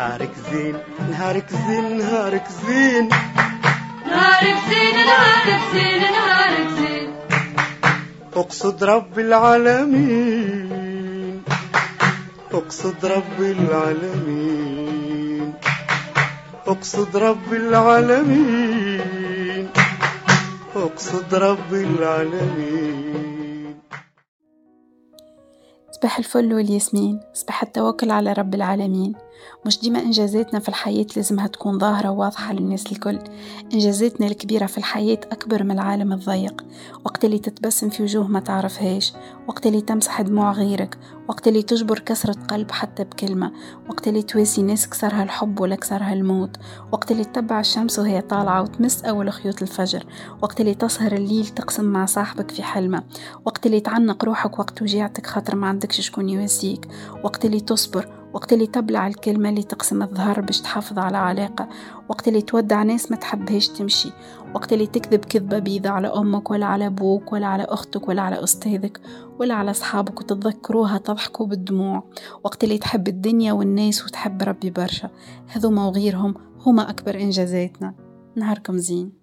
نهارك زين نهارك زين نهارك زين. نهارك زين نهارك زين نهارك زين. أقصد رب العالمين أقصد رب العالمين. أقصد رب العالمين أقصد رب العالمين. صباح الفل والياسمين. صباح التوكل على رب العالمين. مش ديما إنجازاتنا في الحياة لازمها تكون ظاهرة وواضحة للناس الكل. إنجازاتنا الكبيرة في الحياة أكبر من العالم الضيق. وقت اللي تتبسم في وجوه ما تعرفهاش. وقت اللي تمسح دموع غيرك. وقت اللي تجبر كسرة قلب حتى بكلمة. وقت اللي تواسي ناس كسرها الحب ولا كسرها الموت. وقت اللي تتبع الشمس وهي طالعة وتمس أول خيوط الفجر. وقت اللي تسهر الليل تقسم مع صاحبك في حلمة. وقت اللي تعلق روحك وقت وجيعتك خاطر ما عندكش شكون يواسيك وقت اللي تصبر وقت اللي تبلع الكلمة اللي تقسم الظهر باش تحافظ على علاقة. وقت اللي تودع ناس ما تحبهاش تمشي. وقت اللي تكذب كذبة بيضة على أمك ولا على أبوك ولا على أختك ولا على أستاذك ولا على أصحابك وتتذكروها تضحكوا بالدموع وقت اللي تحب الدنيا والناس وتحب ربي برشا. هذوما وغيرهم هما أكبر إنجازاتنا. نهاركم زين.